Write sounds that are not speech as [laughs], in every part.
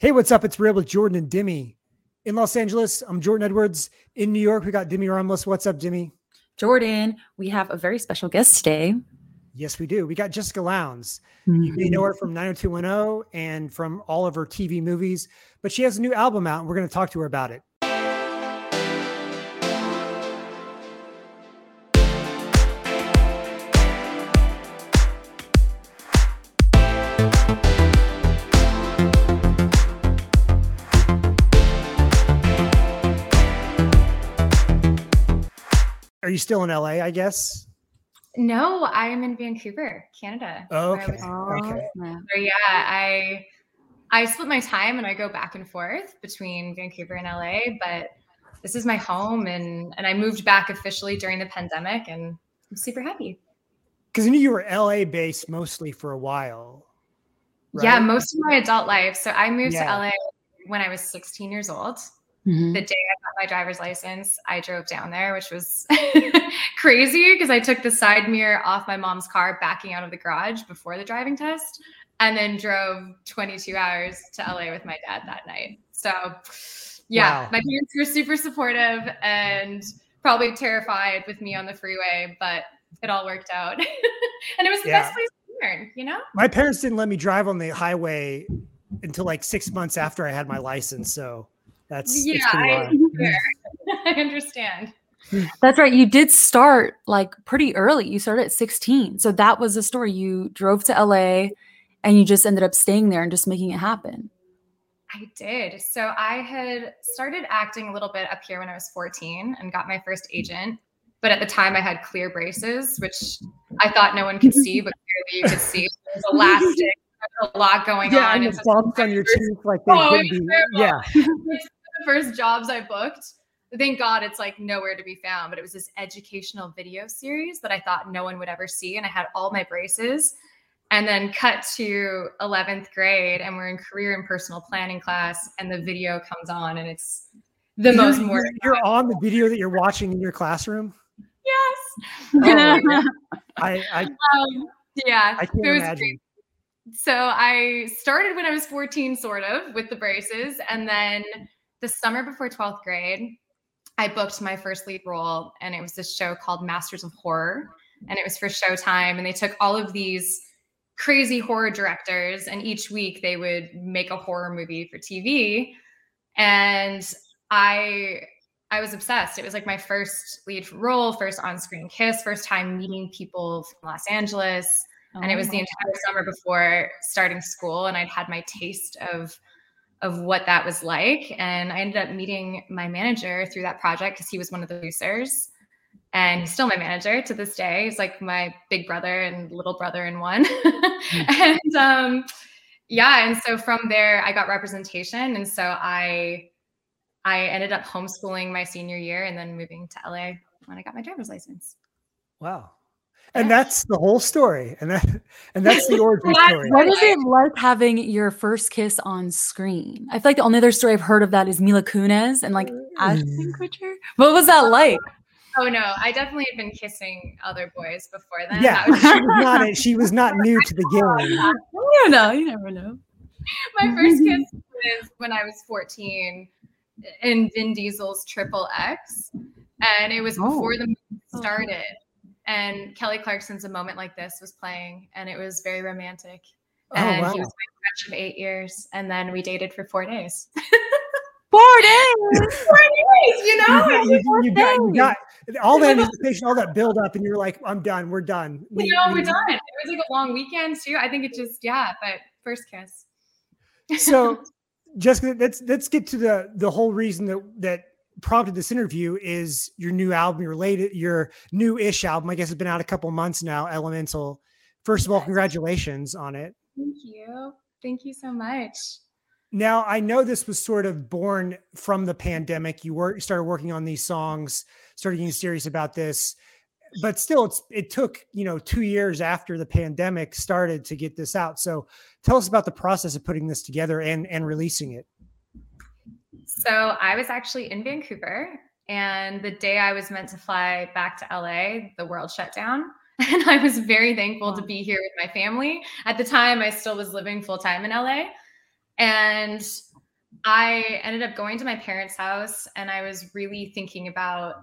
Hey, what's up? It's Real with Jordan and Demi. In Los Angeles, I'm Jordan Edwards. In New York, we got Demi Ramos. What's up, Demi? Jordan, we have a very special guest today. Yes, we do. We got Jessica Lowndes. Mm-hmm. You may know her from 90210 and from all of her TV movies, but she has a new album out, and we're going to talk to her about it. You still in LA? I guess. No, I am in Vancouver, Canada. Oh, okay. okay. So yeah, I I split my time and I go back and forth between Vancouver and LA, but this is my home and and I moved back officially during the pandemic and I'm super happy. Because I knew you were LA based mostly for a while. Right? Yeah, most of my adult life. So I moved yeah. to LA when I was 16 years old. Mm-hmm. The day I got my driver's license, I drove down there, which was [laughs] crazy because I took the side mirror off my mom's car backing out of the garage before the driving test and then drove 22 hours to LA with my dad that night. So, yeah, wow. my parents were super supportive and probably terrified with me on the freeway, but it all worked out. [laughs] and it was the yeah. best place to learn, you know? My parents didn't let me drive on the highway until like six months after I had my license. So, that's yeah, I, [laughs] I understand. That's right. You did start like pretty early. You started at 16. So that was the story. You drove to LA and you just ended up staying there and just making it happen. I did. So I had started acting a little bit up here when I was 14 and got my first agent. But at the time I had clear braces, which I thought no one could [laughs] see, but clearly you could see. There's elastic, a lot going yeah, on. Yeah, and the bumps on your teeth like they oh, could be. [laughs] The first jobs I booked. Thank God it's like nowhere to be found, but it was this educational video series that I thought no one would ever see. And I had all my braces and then cut to 11th grade and we're in career and personal planning class and the video comes on and it's the you're, most more you're on the video that you're watching in your classroom yes oh, [laughs] I, I um, yeah i can't imagine great so I started when I was 14, sort of, with the braces. And then the summer before 12th grade, I booked my first lead role. And it was this show called Masters of Horror. And it was for Showtime. And they took all of these crazy horror directors, and each week they would make a horror movie for TV. And I I was obsessed. It was like my first lead role, first on-screen kiss, first time meeting people from Los Angeles. Oh and it was the oh. entire God. summer before starting school, and I'd had my taste of of what that was like. And I ended up meeting my manager through that project because he was one of the producers. And he's still my manager to this day. He's like my big brother and little brother in one. Hmm. [laughs] and um, yeah, and so from there I got representation. And so I I ended up homeschooling my senior year and then moving to LA when I got my driver's license. Wow and that's the whole story and that and that's the [laughs] origin story. what is it like having your first kiss on screen? I feel like the only other story i've heard of that is mila kunis and like ashton mm. kutcher. What was that like? Oh no i definitely had been kissing other boys before then. Yeah was- she was not [laughs] a, she was not new to the game. You know you never know. My first kiss [laughs] was when i was 14 in vin diesel's triple x and it was before oh. the movie started and Kelly Clarkson's A Moment Like This was playing, and it was very romantic. Oh, and wow. he was my crush of eight years, and then we dated for four days. [laughs] four days, four days. You know, you, you, you, got, you, got, all that [laughs] anticipation, all that build up, and you're like, "I'm done. We're done." We, you know, we, are done. It was like a long weekend too. I think it just, yeah. But first kiss. so, [laughs] Jessica, let's let's get to the the whole reason that that prompted this interview is your new album, your latest, your new-ish album. I guess it's been out a couple months now. Elemental. First of all, congratulations on it. Thank you. Thank you so much. Now I know this was sort of born from the pandemic. You work, started working on these songs, started getting serious about this, but still, it's it took you know two years after the pandemic started to get this out. So, tell us about the process of putting this together and and releasing it. So I was actually in Vancouver, and the day I was meant to fly back to LA, the world shut down. [laughs] And I was very thankful to be here with my family. At the time, I still was living full time in LA. And I ended up going to my parents' house and I was really thinking about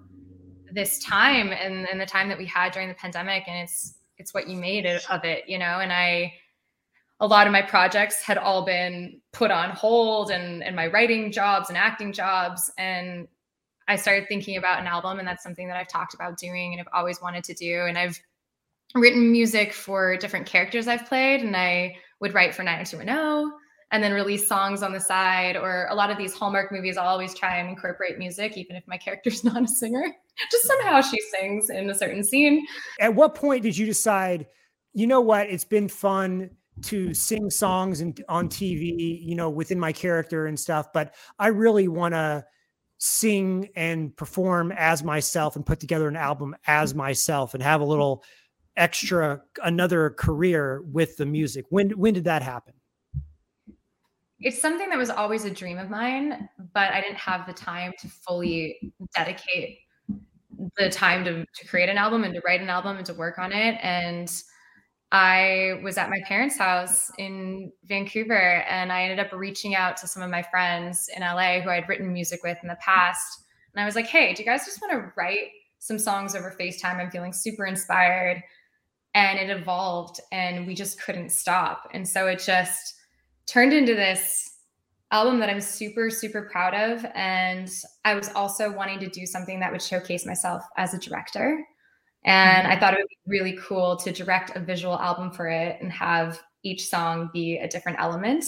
this time and, and the time that we had during the pandemic and it's it's what you made of it, you know, and I a lot of my projects had all been put on hold and and my writing jobs and acting jobs. And I started thinking about an album and that's something that I've talked about doing and I've always wanted to do. And I've written music for different characters I've played and I would write for 90210 and then release songs on the side or a lot of these Hallmark movies I'll always try and incorporate music even if my character's [laughs] not a singer just somehow she sings in a certain scene. At what point did you decide you know what? It's been fun to sing songs and on TV, you know, within my character and stuff, but I really want to sing and perform as myself and put together an album as myself and have a little extra another career with the music. When when did that happen? It's something that was always a dream of mine, but I didn't have the time to fully dedicate the time to, to create an album and to write an album and to work on it. And I was at my parents' house in Vancouver and I ended up reaching out to some of my friends in LA who I'd written music with in the past. And I was like, hey, do you guys just want to write some songs over FaceTime? I'm feeling super inspired. And it evolved and we just couldn't stop. And so it just turned into this album that I'm super, super proud of. And I was also wanting to do something that would showcase myself as a director. And I mm-hmm. thought it would be really cool to direct a visual album for it and have each song be a different element.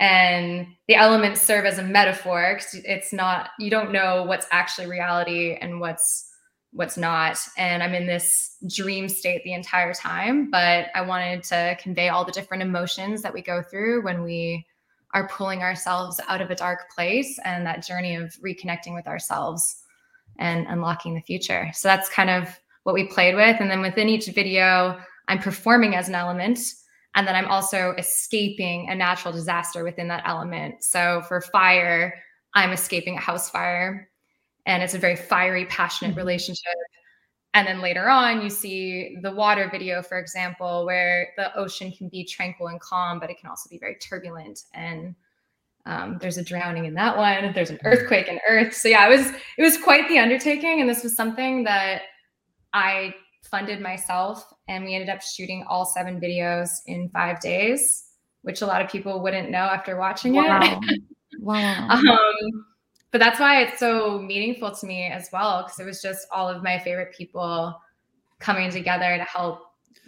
And the elements serve as a metaphor because it's not, you don't know what's actually reality and what's what's not. And I'm in this dream state the entire time, but I wanted to convey all the different emotions that we go through when we are pulling ourselves out of a dark place and that journey of reconnecting with ourselves and unlocking the future. So that's kind of what we played with. And then within each video, I'm performing as an element. And then I'm also escaping a natural disaster within that element. So for fire, I'm escaping a house fire. And it's a very fiery, passionate mm-hmm. relationship. And then later on, you see the water video, for example, where the ocean can be tranquil and calm, but it can also be very turbulent. And um, there's a drowning in that one. There's an mm-hmm. earthquake in Earth. So yeah, it was it was quite the undertaking, and this was something that I funded myself and we ended up shooting all seven videos in five days, which a lot of people wouldn't know after watching wow. it. [laughs] wow. Um, but that's why it's so meaningful to me as well, because it was just all of my favorite people coming together to help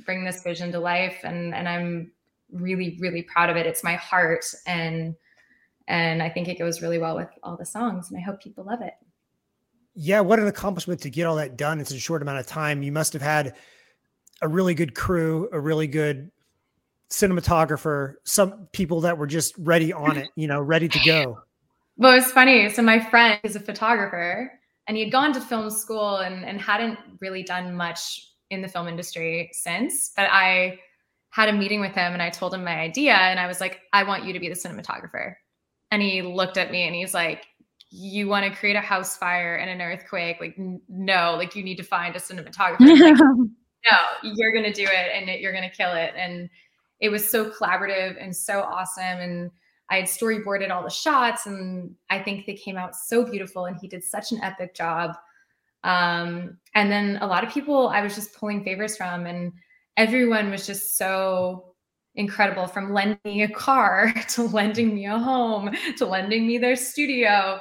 bring this vision to life. And, and I'm really, really proud of it. It's my heart. And, and I think it goes really well with all the songs and I hope people love it. Yeah, what an accomplishment to get all that done in such a short amount of time. You must have had a really good crew, a really good cinematographer, some people that were just ready on it, you know, ready to go. Well, it's funny. So my friend is a photographer and he had gone to film school and, and hadn't really done much in the film industry since. But I had a meeting with him and I told him my idea and I was like, I want you to be the cinematographer. And he looked at me and he's like, you want to create a house fire and an earthquake like no like you need to find a cinematographer. [laughs] Like, no you're gonna do it and you're gonna kill it. And it was so collaborative and so awesome. And i had storyboarded all the shots and i think they came out so beautiful and he did such an epic job. Um, and then a lot of people i was just pulling favors from and everyone was just so incredible from lending me a car [laughs] to lending me a home to lending me their studio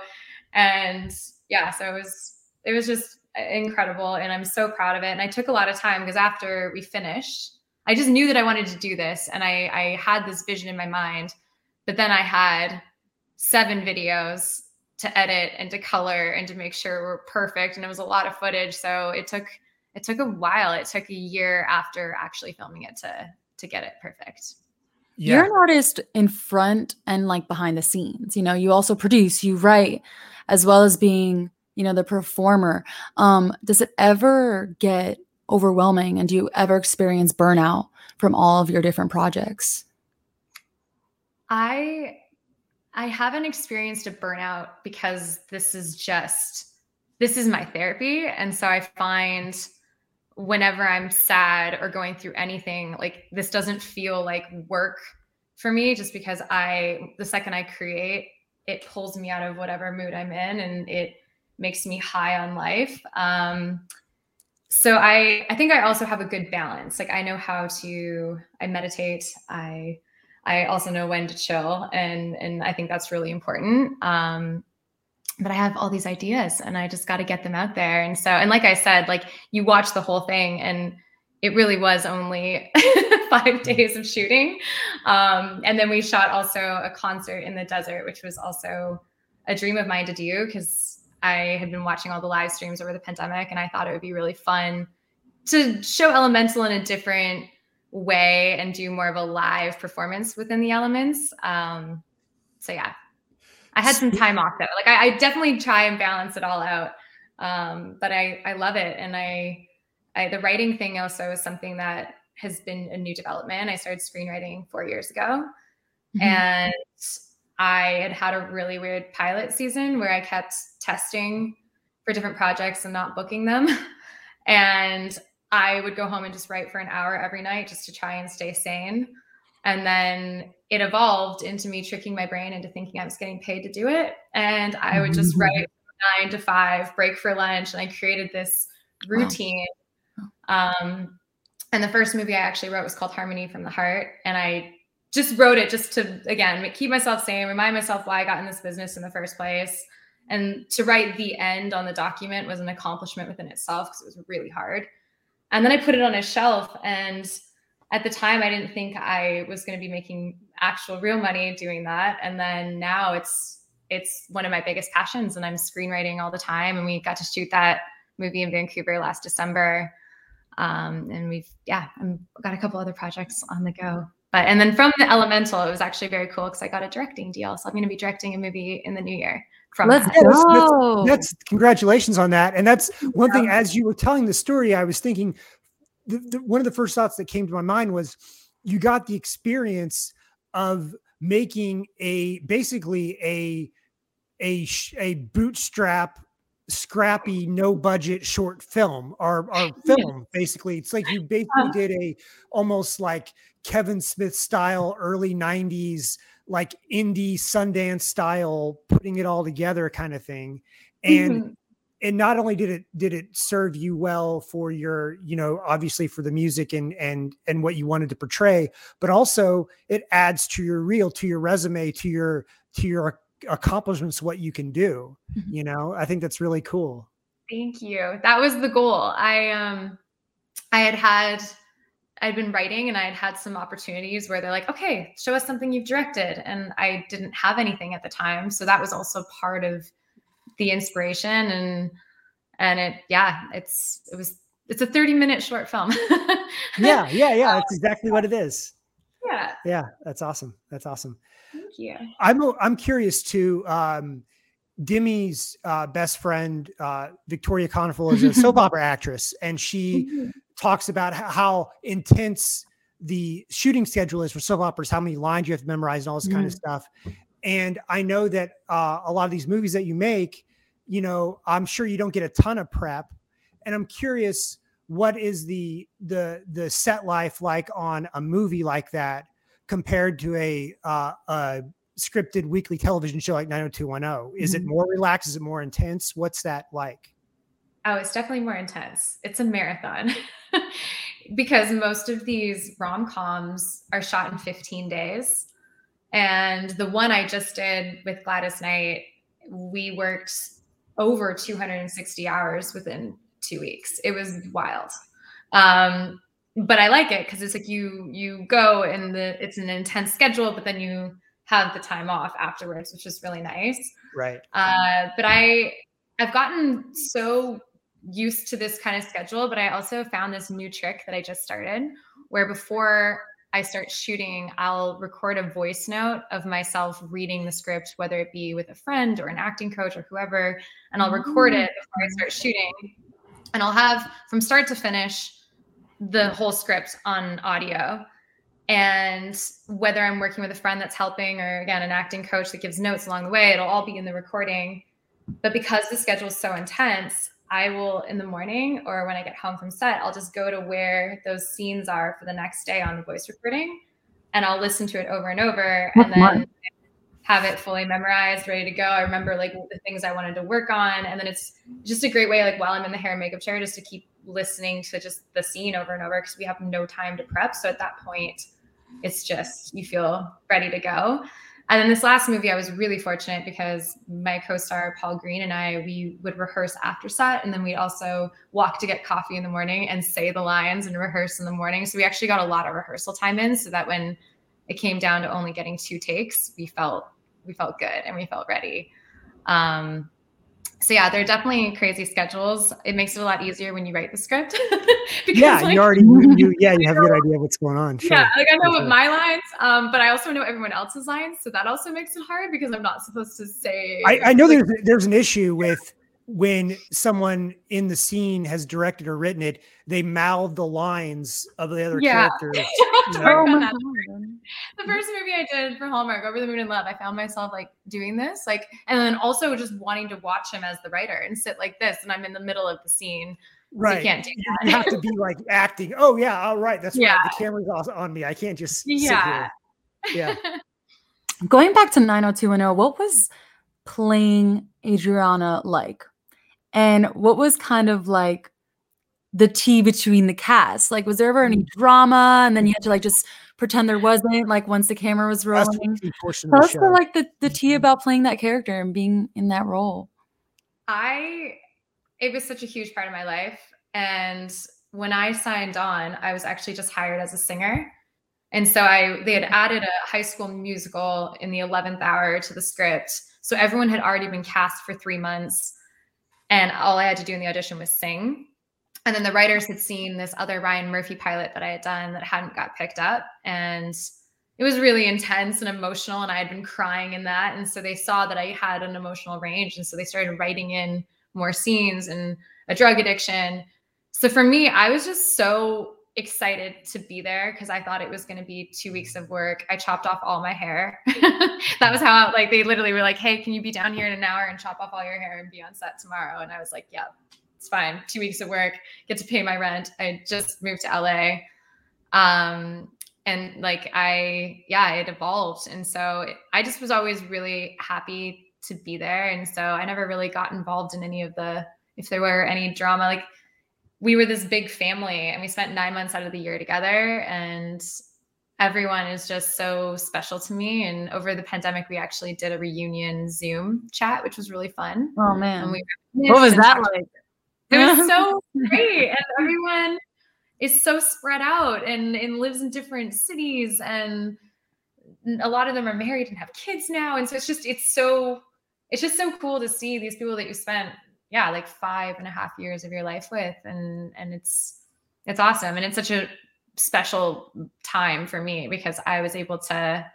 and yeah so it was it was just incredible and i'm so proud of it. And i took a lot of time because after we finished i just knew that i wanted to do this and i i had this vision in my mind but then i had seven videos to edit and to color and to make sure we're perfect and it was a lot of footage. So it took it took a while. It took a year after actually filming it to to get it perfect yeah. You're an artist in front and like behind the scenes. You know, you also produce, you write as well as being you know the performer um does it ever get overwhelming and do you ever experience burnout from all of your different projects i i haven't experienced a burnout because this is just this is my therapy and so i find whenever i'm sad or going through anything like this doesn't feel like work for me just because i the second i create it pulls me out of whatever mood I'm in and it makes me high on life. Um, so I I think I also have a good balance. Like I know how to I meditate. I I also know when to chill and and I think that's really important. Um, but I have all these ideas and I just got to get them out there. And so and like I said, like you watch the whole thing and it really was only [laughs] five days of shooting. Um, and then we shot also a concert in the desert, which was also a dream of mine to do because I had been watching all the live streams over the pandemic and I thought it would be really fun to show Elemental in a different way and do more of a live performance within the elements. Um, so yeah, I had some time off though. Like I, I definitely try and balance it all out. Um, but I, I love it. And I, I, the writing thing also is something that has been a new development. I started screenwriting four years ago, mm-hmm. and I had had a really weird pilot season where I kept testing for different projects and not booking them. [laughs] and I would go home and just write for an hour every night just to try and stay sane. And then it evolved into me tricking my brain into thinking I was getting paid to do it. And I would just mm-hmm. write nine to five, break for lunch. And I created this routine um, and the first movie I actually wrote was called Harmony from the Heart. And I just wrote it just to, again, keep myself sane, remind myself why I got in this business in the first place. And to write the end on the document was an accomplishment within itself because it was really hard. And then I put it on a shelf. And at the time, I didn't think I was going to be making actual real money doing that. And then now it's, it's one of my biggest passions and I'm screenwriting all the time. And we got to shoot that movie in Vancouver last December um, and we've, yeah, I've got a couple other projects on the go. But, and then from the Elemental, it was actually very cool because I got a directing deal. So I'm going to be directing a movie in the new year. From Let's that. go. That's, that's, congratulations on that. And that's one thing, as you were telling the story, I was thinking the, the, one of the first thoughts that came to my mind was you got the experience of making a basically a a a bootstrap scrappy no budget short film or, or [laughs] film basically. It's like you basically did a almost like kevin smith style early 90s like indie sundance style putting it all together kind of thing. And mm-hmm. And not only did it did it serve you well for your you know obviously for the music and and and what you wanted to portray but also it adds to your reel to your resume to your to your accomplishments what you can do mm-hmm. you know? I think that's really cool. Thank you. That was the goal. I um i had had i'd been writing and i had had some opportunities where they're like okay show us something you've directed and i didn't have anything at the time so that was also part of the inspiration and and it yeah it's it was it's a 30 minute short film [laughs] yeah yeah yeah that's exactly what it is yeah yeah that's awesome that's awesome Thank you. I'm I'm curious too. Um, Demi's uh, best friend, uh, Victoria Konefal, is a [laughs] soap opera actress, and she mm-hmm. talks about how intense the shooting schedule is for soap operas, how many lines you have to memorize, and all this mm kind of mm-hmm. stuff. And I know that uh, a lot of these movies that you make, you know, I'm sure you don't get a ton of prep. And I'm curious, what is the the the set life like on a movie like that? compared to a, uh, a scripted weekly television show like 90210? Is mm-hmm. it more relaxed? Is it more intense? What's that like? Oh, it's definitely more intense. It's a marathon [laughs] because most of these rom coms are shot in 15 days. And the one I just did with Gladys Knight, we worked over 260 hours within two weeks. It was wild. Um, but I like it because it's like you you go and the it's an intense schedule, but then you have the time off afterwards, which is really nice. Right. Uh, but I I've gotten so used to this kind of schedule, but I also found this new trick that I just started where before I start shooting, I'll record a voice note of myself reading the script, whether it be with a friend or an acting coach or whoever, and I'll record it mm. before I start shooting. And I'll have from start to finish the whole script on audio. And whether I'm working with a friend that's helping or again, an acting coach that gives notes along the way, it'll all be in the recording. But because the schedule is so intense, I will in the morning or when I get home from set, I'll just go to where those scenes are for the next day on the voice recording and I'll listen to it over and over. And then have it fully memorized, ready to go. I remember like the things I wanted to work on. And then it's just a great way, like while I'm in the hair and makeup chair, just to keep listening to just the scene over and over because we have no time to prep. So at that point, it's just you feel ready to go. And then this last movie, I was really fortunate because my co-star Paul Greene and I, we would rehearse after set, and then we'd also walk to get coffee in the morning and say the lines and rehearse in the morning. So we actually got a lot of rehearsal time in, so that when it came down to only getting two takes, we felt we felt good and we felt ready. Um, so yeah, they're definitely crazy schedules. It makes it a lot easier when you write the script. [laughs] because, yeah, like, you [laughs] already you, yeah you have a good idea of what's going on. Sure. Yeah, like I know what my lines, um, but I also know everyone else's lines, so that also makes it hard because I'm not supposed to say. I, I know there's there's an issue with when someone in the scene has directed or written it, they mouth the lines of the other yeah. characters. [laughs] You know? oh the first movie I did for Hallmark, Over the Moon in Love, I found myself like doing this, like, and then also just wanting to watch him as the writer and sit like this, and I'm in the middle of the scene. Right. So you can't do that. You have to be like acting. Oh yeah, all right. That's yeah. right. The camera's on me. I can't just yeah. Yeah. [laughs] Going back to 90210, what was playing Adriana like? And what was kind of like the tea between the cast? Like, was there ever any mm. drama? And then you had to like just pretend there wasn't, like once the camera was rolling. Tell us like the, the tea mm-hmm. about playing that character and being in that role. I it was such a huge part of my life. And when I signed on, I was actually just hired as a singer. And so I they had added a high school musical in the 11th hour to the script. So everyone had already been cast for 3 months and all I had to do in the audition was sing. And then the writers had seen this other Ryan Murphy pilot that I had done that hadn't got picked up. And it was really intense and emotional. And I had been crying in that. And so they saw that I had an emotional range. And so they started writing in more scenes and a drug addiction. So for me, I was just so excited to be there because I thought it was going to be two weeks of work. I chopped off all my hair. [laughs] that was how, like, they literally were like, "Hey, can you be down here in an hour and chop off all your hair and be on set tomorrow?" And I was like, "Yeah, it's fine. Two weeks of work, get to pay my rent." I just moved to LA, um, and like I, yeah, it evolved, and so I just was always really happy to be there, and so I never really got involved in any of the if there were any drama, like we were this big family and we spent nine months out of the year together. And everyone is just so special to me. And over the pandemic we actually did a reunion zoom chat which was really fun. Oh man. We what was that [laughs] like it was so [laughs] great and everyone is so spread out and, and lives in different cities and a lot of them are married and have kids now and so it's just it's so it's just so cool to see these people that you spent yeah like five and a half years of your life with and and it's it's awesome and it's such a special time for me because i was able to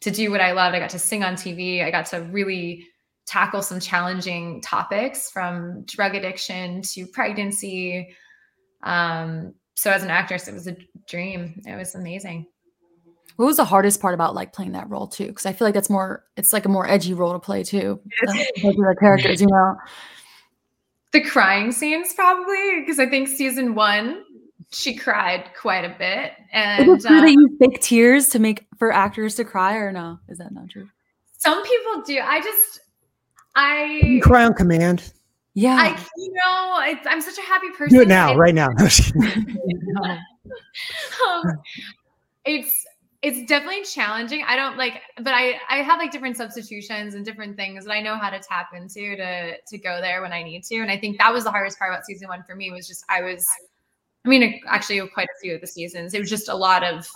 to do what i loved. I got to sing on tv i got to really tackle some challenging topics from drug addiction to pregnancy um so as an actress it was a dream it was amazing what was the hardest part about like playing that role too because i feel like that's more it's like a more edgy role to play too the characters you know the crying scenes probably because I think season one she cried quite a bit. And is it true um, that you fake tears to make for actors to cry, or no? Is that not true? Some people do. I just I you cry on command. Yeah, I you know I, am such a happy person. Do it now, right now. [laughs] um, it's it's definitely challenging. I don't like, but I I have like different substitutions and different things that I know how to tap into to to go there when I need to. And I think that was the hardest part about season one for me was just I was, I mean, actually quite a few of the seasons. It was just a lot of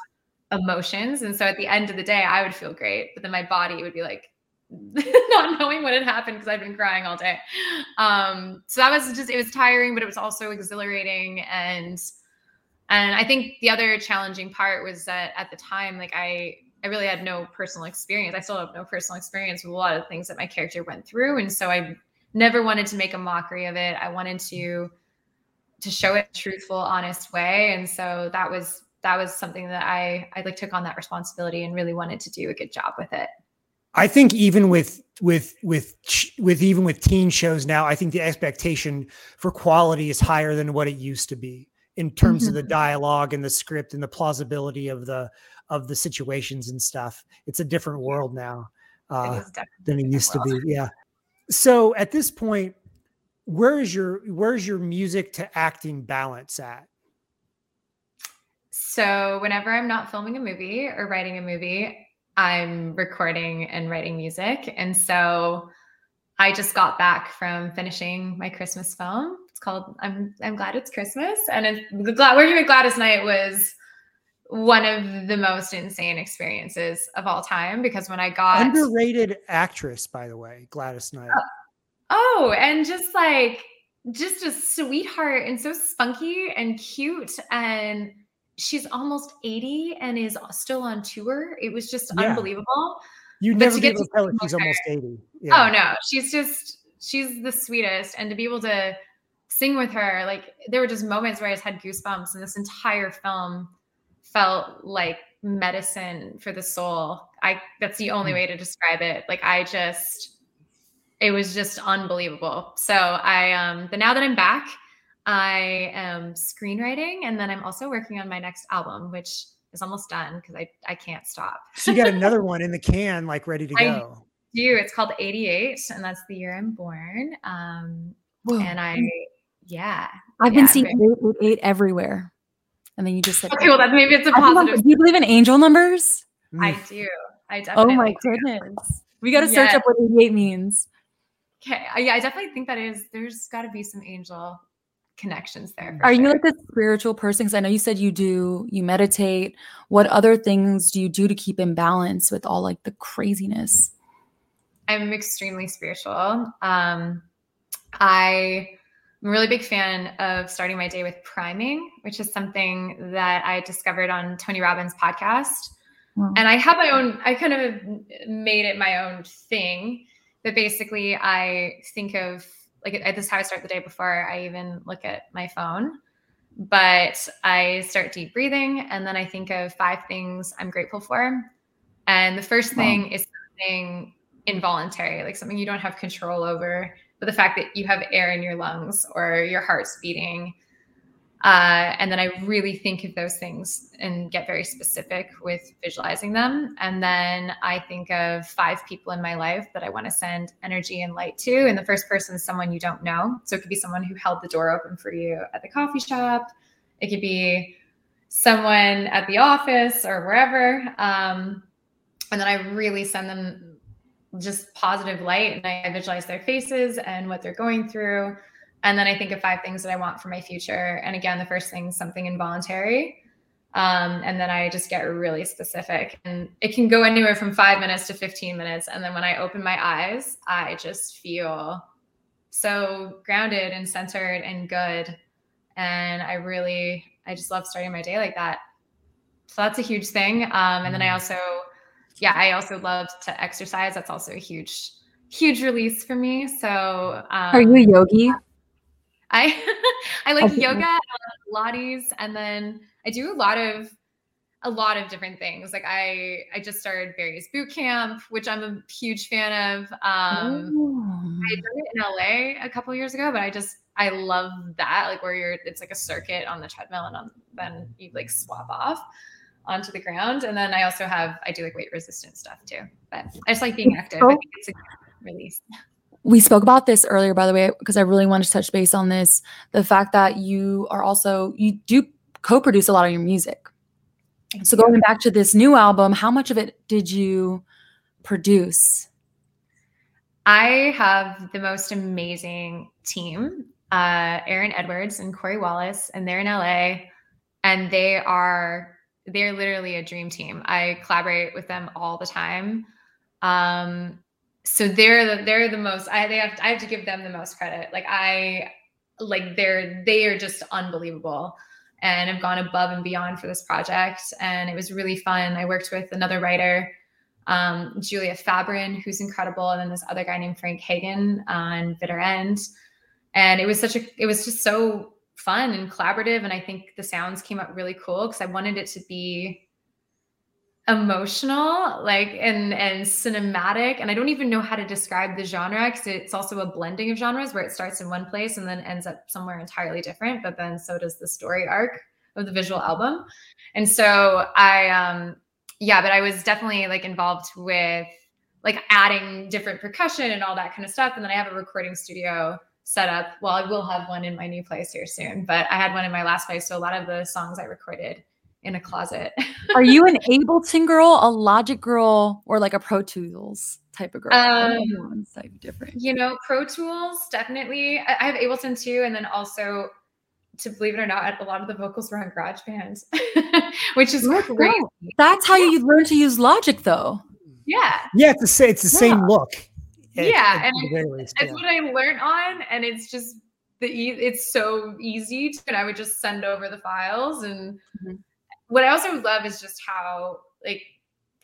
emotions, and so at the end of the day, I would feel great, but then my body would be like [laughs] not knowing what had happened because I'd been crying all day. Um, so that was just it was tiring, but it was also exhilarating and and I think the other challenging part was that at the time, like I, I really had no personal experience. I still have no personal experience with a lot of things that my character went through, and so I never wanted to make a mockery of it. I wanted to to show it truthful, honest way, and so that was that was something that I I like took on that responsibility and really wanted to do a good job with it. I think even with with with with even with teen shows now, I think the expectation for quality is higher than what it used to be in terms mm-hmm. of the mm-hmm. dialogue and the script and the plausibility of the of the situations and stuff. It's a different world now. uh, than it used to be. Yeah. So at this point, where is your where's your music to acting balance at? So whenever I'm not filming a movie or writing a movie, I'm recording and writing music. And so I just got back from finishing my Christmas film. It's called I'm I'm glad it's Christmas. And it's the glad working with Gladys Knight was one of the most insane experiences of all time because when I got underrated actress, by the way, Gladys Knight. Oh, oh and just like just a sweetheart and so spunky and cute and she's almost 80 and is still on tour. It was just yeah. unbelievable. You never get to tell her she's almost 80. Yeah. Oh no, she's just she's the sweetest. And to be able to sing with her, like there were just moments where I just had goosebumps, and this entire film felt like medicine for the soul. I that's the only hmm. way to describe it. Like I just it was just unbelievable. So I um the now that I'm back, I am screenwriting and then I'm also working on my next album, which is almost done because I, I can't stop. so you got another [laughs] one in the can, like ready to I go. Do it's called 88, and that's the year I'm born. Um Whoa. and I mm. yeah. I've yeah, been seeing 888 everywhere. And then you just said Okay, well that maybe it's a positive. Do you believe in angel numbers? Hmm. I do. I oh definitely Oh my goodness. We gotta search up what 88 means. Okay. Uh, yeah, I definitely think that is there's gotta be some angel connections there. Are sure. you like a spiritual person? Because I know you said you do, you meditate. What other things do you do to keep in balance with all like the craziness? I'm extremely spiritual. Um, I am a really big fan of starting my day with priming, which is something that I discovered on Tony Robbins' podcast. Wow. And I have my own, I kind of made it my own thing. But basically, I think of like this is how I start the day before I even look at my phone. But I start deep breathing and then I think of five things I'm grateful for. And the first thing wow. is something involuntary, like something you don't have control over, but the fact that you have air in your lungs or your heart's beating uh, and then I really think of those things and get very specific with visualizing them. And then I think of five people in my life that I want to send energy and light to. And the first person is someone you don't know. So it could be someone who held the door open for you at the coffee shop, it could be someone at the office or wherever. Um, and then I really send them just positive light and I visualize their faces and what they're going through and then I think of five things that I want for my future. And again, the first thing is something involuntary. Um, and then I just get really specific. And it can go anywhere from five minutes to 15 minutes. And then when I open my eyes, I just feel so grounded and centered and good. And I really, I just love starting my day like that. So that's a huge thing. Um, and then I mm. also, yeah, I also love to exercise. That's also a huge, huge release for me. So, um, are you a yogi? I [laughs] I like yoga, Pilates, and then I do a lot of a lot of different things. Like I I just started Barry's boot camp, which I'm a huge fan of. Um Ooh. I did it in LA a couple years ago, but I just I love that like where you're it's like a circuit on the treadmill and on, then you like swap off onto the ground. And then I also have I do like weight resistance stuff too. But I just like being active. I think it's a release we spoke about this earlier by the way because i really wanted to touch base on this the fact that you are also you do co-produce a lot of your music. So going back to this new album how much of it did you produce? I have the most amazing team uh, aaron edwards and corey wallace and they're in la and they are they're literally a dream team. I collaborate with them all the time. Um, so they're the they're the most I they have I have to give them the most credit. Like I like they're they are just unbelievable and have gone above and beyond for this project. And it was really fun. I worked with another writer, um, Julia Fabrin, who's incredible, and then this other guy named Frank Hagen on Bitter End. And it was such a it was just so fun and collaborative. And I think the sounds came out really cool because I wanted it to be emotional like and and cinematic and i don't even know how to describe the genre because it's also a blending of genres where it starts in one place and then ends up somewhere entirely different but then so does the story arc of the visual album and so i um yeah but i was definitely like involved with like adding different percussion and all that kind of stuff. And then I have a recording studio set up. Well, I will have one in my new place here soon, but I had one in my last place. So a lot of the songs I recorded in a closet. [laughs] Are you an Ableton girl, a Logic girl, or like a Pro Tools type of girl? Um, type different. You know, Pro Tools definitely. I, I have Ableton too, and then also, to believe it or not, a lot of the vocals were on GarageBand, [laughs] which is Let's great. go. That's how you learn to use Logic, though. Yeah, Yeah, it's the same. It's the same look. at- Yeah, at and the very least, it's what I learned on, and it's just the e- it's so easy. To, and I would just send over the files, and Mhm. What I also love is just how like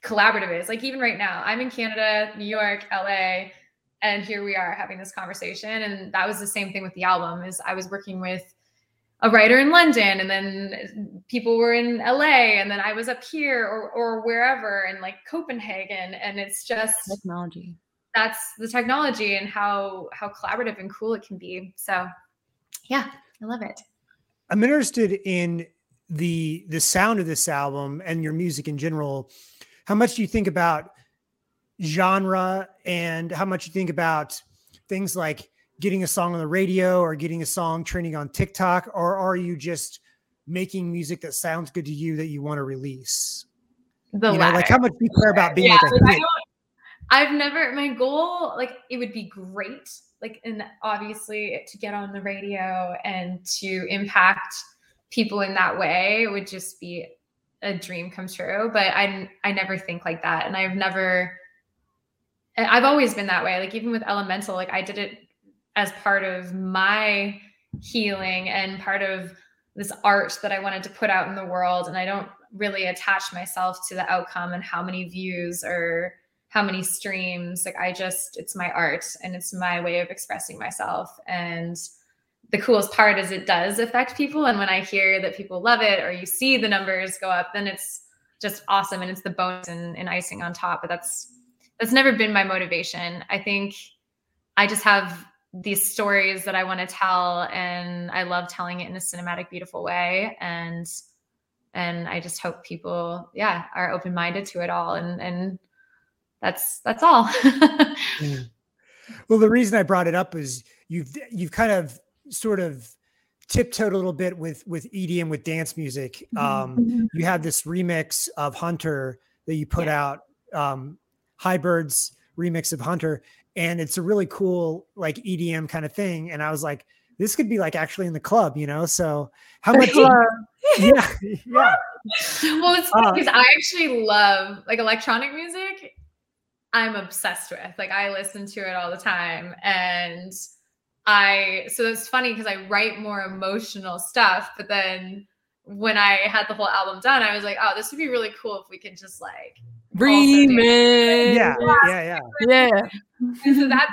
collaborative it is. Like even right now, I'm in Canada, New York, LA, and here we are having this conversation. And that was the same thing with the album. Is I was working with a writer in London, and then people were in LA, and then I was up here or or wherever, and like Copenhagen, and it's just Technology. that's the technology and how how collaborative and cool it can be. So yeah, I love it. I'm interested in the the sound of this album and your music in general. How much do you think about genre and how much you think about things like getting a song on the radio or getting a song trending on TikTok or are you just making music that sounds good to you that you want to release? The you know, like how much do you care about being yeah, like a hit? I've never my goal like it would be great like and obviously to get on the radio and to impact people in that way would just be a dream come true but I I never think like that and I've never I've always been that way like even with elemental like I did it as part of my healing and part of this art that I wanted to put out in the world and I don't really attach myself to the outcome and how many views or how many streams like i just it's my art and it's my way of expressing myself and the coolest part is it does affect people and when i hear that people love it or you see the numbers go up then it's just awesome and it's the bonus and, and icing on top but that's that's never been my motivation i think i just have these stories that i want to tell and i love telling it in a cinematic beautiful way and and i just hope people yeah are open-minded to it all and and that's that's all [laughs] Mm. Well, the reason I brought it up is you've you've kind of sort of tiptoed a little bit with with EDM with dance music. Mm-hmm. Um, you had this remix of Hunter that you put out, um, remix of Hunter, and it's a really cool like EDM kind of thing. And I was like, this could be like actually in the club, you know? So how much? [laughs] yeah, yeah. well it's funny Uh, because i actually love like electronic music i'm obsessed with like i listen to it all the time and i so it's funny because i write more emotional stuff but then when i had the whole album done i was like oh this would be really cool if we could just like Remix. Yeah, yeah, yeah. Yeah. [laughs] and so that's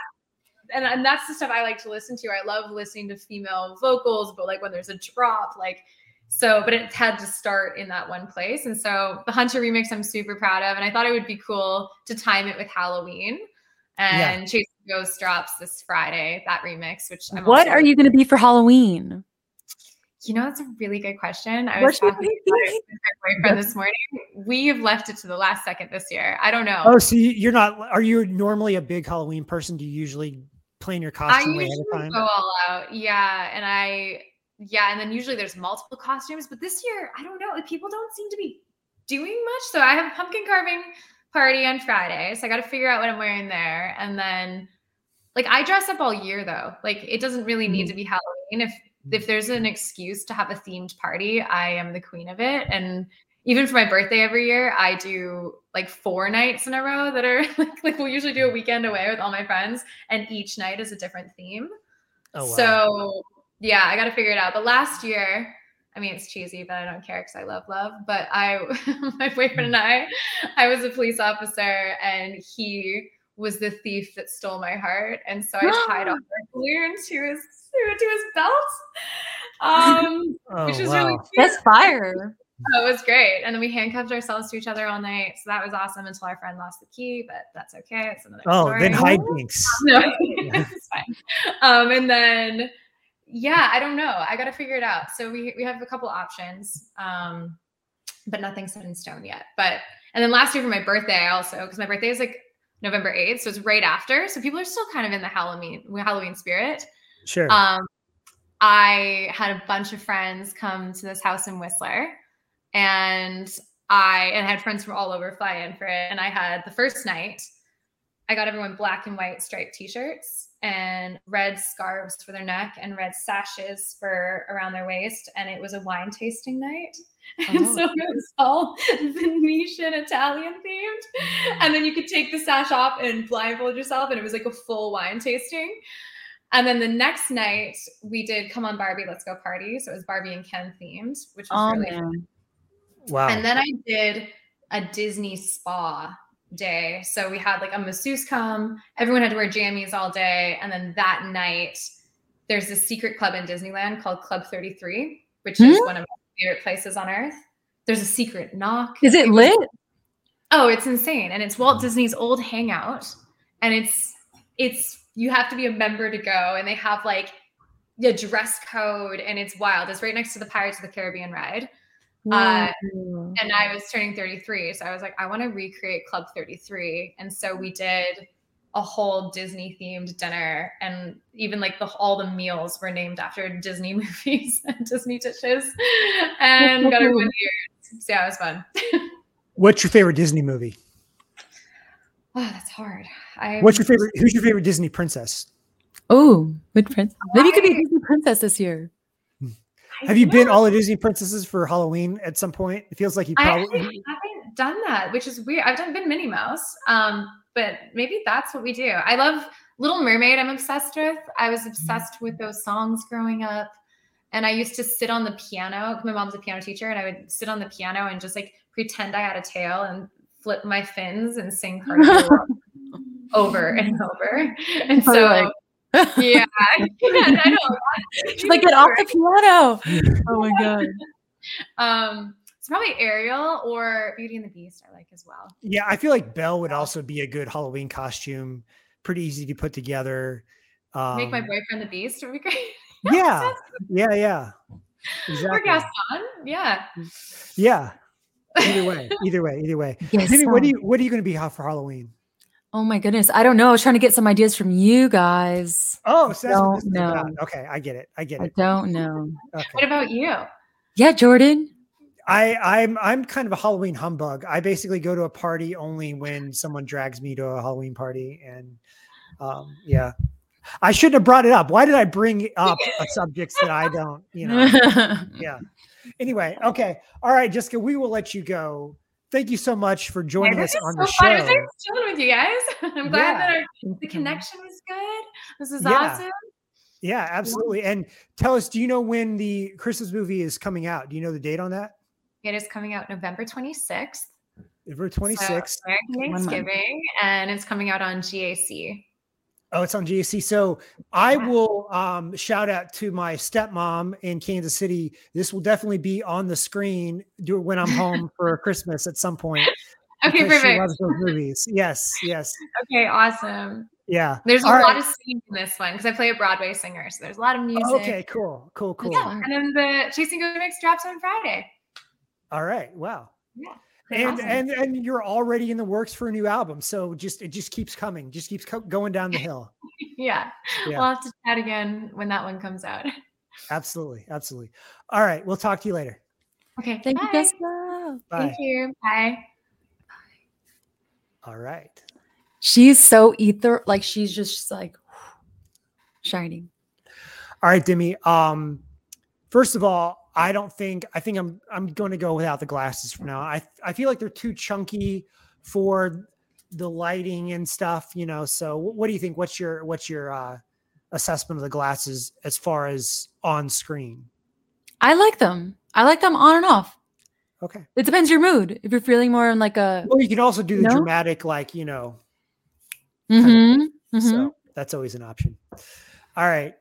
and, and that's the stuff I like to listen to. I love listening to female vocals, but like when there's a drop, like so, but it had to start in that one place. And so the Hunter remix I'm super proud of. And I thought it would be cool to time it with Halloween. And Chase the Ghost drops this Friday, that remix, which I'm What also- are you going to be for Halloween? You know, that's a really good question. I What was should talking we about it with my boyfriend this morning. We have left it to the last second this year. I don't know. Oh, so you- you're not? Are you normally a big Halloween person? Do you usually plan your I costume way ahead usually of time? go all out. Yeah. And I, yeah. And then usually there's multiple costumes. But this year, I don't know. People don't seem to be doing much. So I have a pumpkin carving party on Friday. So I got to figure out what I'm wearing there. And then, like, I dress up all year though. Like, it doesn't really need mm-hmm. to be Halloween. If, if there's an excuse to have a themed party, I am the queen of it. And even for my birthday every year, I do like four nights in a row that are [laughs] like, like we'll usually do a mm. weekend away with all my friends, and each night is a different theme. Oh, wow. So yeah, I got to figure it out. But last year, I mean, it's cheesy, but I don't care because I love love. But I, [laughs] my boyfriend mm. and I, I was a police officer, and he was the thief that stole my heart, and so I tied off a balloon to his to his belt, um, [laughs] Oh, which is wow. really cute. That's fire. Oh, it was great. And then we handcuffed ourselves to each other all night. So that was awesome until our friend lost the key, but that's okay. It's another Oh, story. then hijinks. [laughs] no, [laughs] it's fine. Um, and then yeah, I don't know. I gotta figure it out. So we we have a couple options. Um, but nothing set in stone yet. But and then last year for my birthday, I also because my birthday is like November 8th. So it's right after. So people are still kind of in the Halloween Halloween spirit. Sure. Um, I had a bunch of friends come to this house in Whistler, and I and I had friends from all over fly in for it. And I had the first night, I got everyone black and white striped t-shirts and red scarves for their neck and red sashes for around their waist. And it was a wine tasting night. [laughs] And Oh. so it was all [laughs] Venetian Italian themed. And then you could take the sash off and blindfold yourself, and it was like a full wine tasting. And then the next night we did Come on Barbie, Let's Go Party. So it was Barbie and Ken themed, which was Oh really fun. wow. And then I did a Disney spa day. So we had like a masseuse come, everyone had to wear jammies all day. And then that night, there's this secret club in Disneyland called Club 33, which is Hmm? one of my favorite places on earth. There's a secret knock. Is it lit? Oh, it's insane. And it's Walt Disney's old hangout. And it's it's you have to be a member to go. And they have like the dress code and it's wild. It's right next to the Pirates of the Caribbean ride. Uh, and I was turning 33. So I was like, I want to recreate Club 33. And so we did a whole Disney themed dinner. And even like the all the meals were named after Disney [laughs] movies and Disney dishes. And got everyone [laughs] ears. So yeah, it was fun. [laughs] What's your favorite Disney movie? Oh, that's hard. I What's your favorite? Who's your favorite Disney princess? Oh, good prince. Maybe you could be I- Disney princess this year. Have you been all the Disney princesses for Halloween at some point? It feels like you probably. actually haven't done that, which is weird. I've done been Minnie Mouse, um, but maybe that's what we do. I love Little Mermaid. I'm obsessed with. I Mm-hmm. was obsessed with those songs growing up, and I used to sit on the piano. My mom's a piano teacher, and I would sit on the piano and just like pretend I had a tail and flip my fins and sing Heart of the World over and over. And so, like- [laughs] yeah, [laughs] I know. [laughs] She's like, get off the piano. Oh my god. Um, probably Ariel or Beauty and the Beast. I like as well. Yeah, I feel like Belle would also be a good Halloween costume. Pretty easy to put together. Um, Make my boyfriend the Beast would be great. [laughs] [laughs] Yeah, yeah, yeah. Or Gaston. Yeah. Yeah. Either way, [laughs] either way, either way. Yes. Jimmy, what do you what are you going to be hot for Halloween? Oh my goodness. I don't know. I was trying to get some ideas from you guys. Oh, so that's what this Don't is about. know. Okay, I get it. I get it. I don't know. What about you? Yeah, Jordan. I I'm I'm kind of a Halloween humbug. I basically go to a party only when someone drags me to a Halloween party, and um, yeah, I shouldn't have brought it up. Why did I bring up a subjects that I don't? You know. [laughs] yeah. Anyway, okay, all right, Jessica, we will let you go. Thank you so much for joining this us on so the fun. It was show. nice chilling with you guys. [laughs] I'm glad Yeah. that our, the connection was good. This is Yeah. awesome. Yeah, absolutely. And tell us, do you know when the Christmas movie is coming out? Do you know the date on that? It is coming out November 26th. November so 26th. American. Thanksgiving, and it's coming out on GAC. Oh, it's on GAC. So I will um, shout out to my stepmom in Kansas City. This will definitely be on the screen do when I'm home [laughs] for Christmas at some point. Okay, because She perfect. loves those movies. Yes, yes, Okay, awesome. yeah. There's a All lot right. of singing in this one because I play a Broadway singer, so there's a lot of music. Okay, cool, cool, cool. Yeah, and then the Chasing Good Mix drops on Friday. All right, wow. Yeah, And awesome. and and you're already in the works for a new album, so just it just keeps coming, just keeps co- going down the [laughs] hill. yeah. Yeah. we'll have to chat again when that one comes out. [laughs] Absolutely, absolutely. All right, we'll talk to you later. Okay, Thank you, bye. Jessica. Bye. Thank you. Bye. All right. She's so ether, like she's just like [sighs] shining. All right, Demi. Um, first of all, I don't think I think I'm I'm going to go without the glasses for now. I I feel like they're too chunky for the lighting and stuff, you know. So, what do you think? What's your what's your uh, assessment of the glasses as far as on screen? I like them. I like them on and off. Okay. It depends your mood. If you're feeling more in like a Well, you can also do the No? dramatic, like you know. Mhm, mhm. So that's always an option. All right.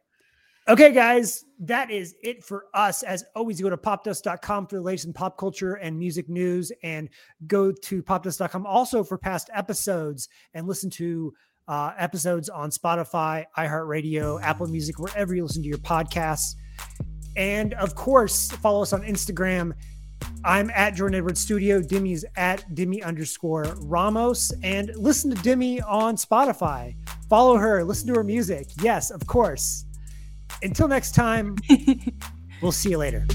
Okay, guys, that is it for us. As always, go to popdust.com for the latest in pop culture and music news, and go to popdust.com also for past episodes and listen to uh, episodes on Spotify, iHeartRadio, Apple Music, wherever you listen to your podcasts. And of course, follow us on Instagram I'm at Jordan Edwards Studio. Demi's at Demi underscore Ramos. And listen to Demi on Spotify. Follow her, listen to her music. Yes, of course. Until next time, [laughs] we'll see you later.